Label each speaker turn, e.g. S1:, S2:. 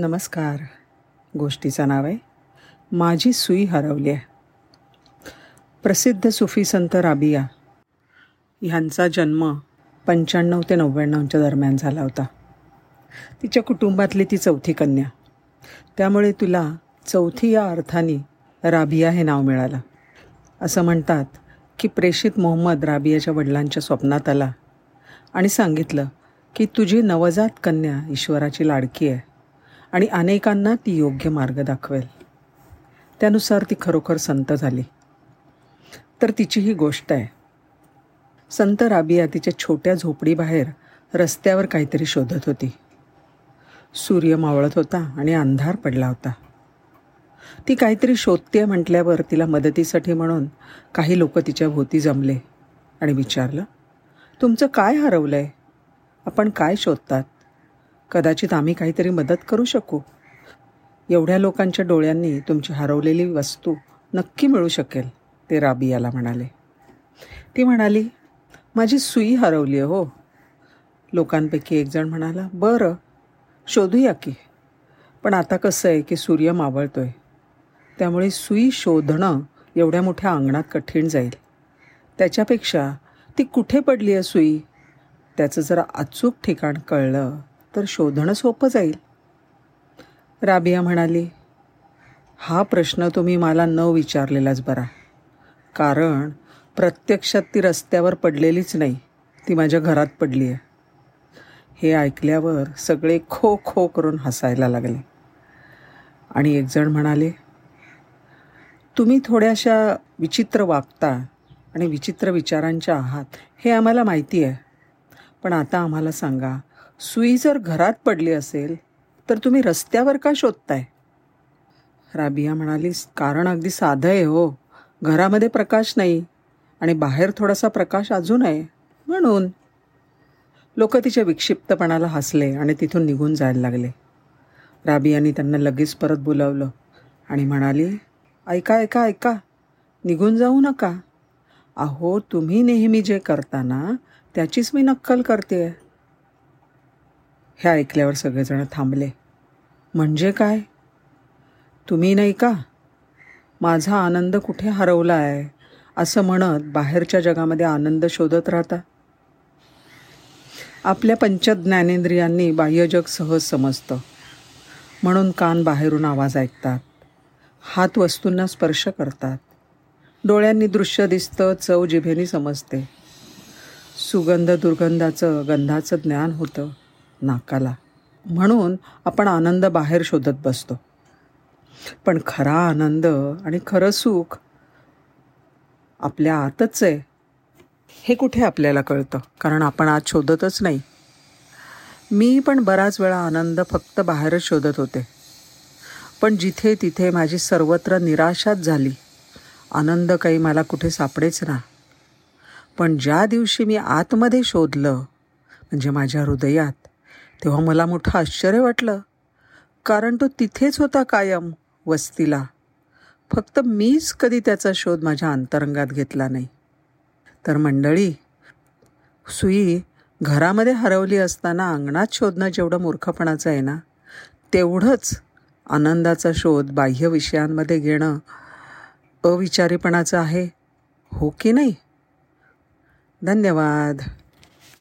S1: नमस्कार. गोष्टीचं नाव आहे माझी सुई हरवली आहे. प्रसिद्ध सुफी संत राबिया ह्यांचा जन्म पंच्याण्णव ते नव्याण्णवच्या दरम्यान झाला होता. तिच्या कुटुंबातली ती चौथी कन्या. त्यामुळे तुला चौथी या अर्थाने राबिया हे नाव मिळालं. असं म्हणतात की प्रेषित मोहम्मद राबियाच्या वडिलांच्या स्वप्नात आला आणि सांगितलं की तुझी नवजात कन्या ईश्वराची लाडकी आहे. आणि अनेकांना ती योग्य मार्ग दाखवेल. त्यानुसार ती खरोखर संत झाली. तर तिची ही गोष्ट आहे. संत राबिया तिच्या छोट्या झोपडीबाहेर रस्त्यावर काहीतरी शोधत होती. सूर्य मावळत होता आणि अंधार पडला होता. ती काहीतरी शोधते म्हटल्यावर तिला मदतीसाठी म्हणून काही लोक तिच्या भोवती जमले आणि विचारलं तुमचं काय हरवलं आहे आपण काय शोधतात? कदाचित आम्ही काहीतरी मदत करू शकू. एवढ्या लोकांच्या डोळ्यांनी तुमची हरवलेली वस्तू नक्की मिळू शकेल ते राबियाला म्हणाले. ती म्हणाली माझी सुई हरवली आहे हो. लोकांपैकी एक जण म्हणाला बरं शोधूया की. पण आता कसं आहे की सूर्य मावळतो आहे त्यामुळे सुई शोधणं एवढ्या मोठ्या अंगणात कठीण जाईल. त्याच्यापेक्षा ती कुठे पडली आहे सुई? त्याचं जरा अचूक ठिकाण कळलं. तर शोधणं सोपं जाईल. राबिया म्हणाली हा प्रश्न तुम्ही मला न विचारलेलाच बरा. कारण प्रत्यक्षात ती रस्त्यावर पडलेलीच नाही ती माझ्या घरात पडली आहे हे ऐकल्यावर सगळे खो खो करून हसायला लागले. आणि एकजण म्हणाले तुम्ही थोड्याशा विचित्र वागता आणि विचित्र विचारांच्या आहात हे आम्हाला माहिती आहे पण आता आम्हाला सांगा सुई जर घरात पडली असेल तर तुम्ही रस्त्यावर का शोधताय? राबिया म्हणाली कारण अगदी साधं आहे हो. घरामध्ये प्रकाश नाही आणि बाहेर थोडासा प्रकाश अजून आहे. म्हणून लोक तिच्या विक्षिप्तपणाला हसले आणि तिथून निघून जायला लागले. राबियानी त्यांना लगेच परत बोलावलं आणि म्हणाली ऐका ऐका ऐका निघून जाऊ नका. अहो तुम्ही नेहमी जे करताना त्याचीच मी नक्कल करते हे ऐकल्यावर सगळेजण थांबले. म्हणजे काय? तुम्ही नाही का? माझा आनंद कुठे हरवला आहे असं म्हणत बाहेरच्या जगामध्ये आनंद शोधत राहता. आपल्या पंचज्ञानेंद्रियांनी बाह्यजग सहज समजतं. म्हणून कान बाहेरून आवाज ऐकतात. हात वस्तूंना स्पर्श करतात. डोळ्यांनी दृश्य दिसतं चव जिभेनी समजते. सुगंध दुर्गंधाचं गंधाचं ज्ञान होतं. नाकाला. म्हणून आपण आनंद बाहेर शोधत बसतो. पण खरा आनंद आणि खरं सुख आपल्या आतच आहे हे कुठे आपल्याला कळतं? कारण आपण आज शोधतच नाही. मी पण बराच वेळा आनंद फक्त बाहेरच शोधत होते. पण जिथे तिथे माझी सर्वत्र निराशाच झाली. आनंद काही मला कुठे सापडेच ना. पण ज्या दिवशी मी आतमध्ये शोधलं म्हणजे माझ्या हृदयात तेव्हा मला मोठं आश्चर्य वाटलं. कारण तो तिथेच होता कायम वस्तीला. फक्त मीच कधी त्याचा शोध माझ्या अंतरंगात घेतला नाही. तर मंडळी सुई घरामध्ये हरवली असताना अंगणात शोधणं जेवढं मूर्खपणाचं आहे ना तेवढंच आनंदाचा शोध बाह्य विषयांमध्ये घेणं अविचारीपणाचं आहे. हो की नाही? धन्यवाद.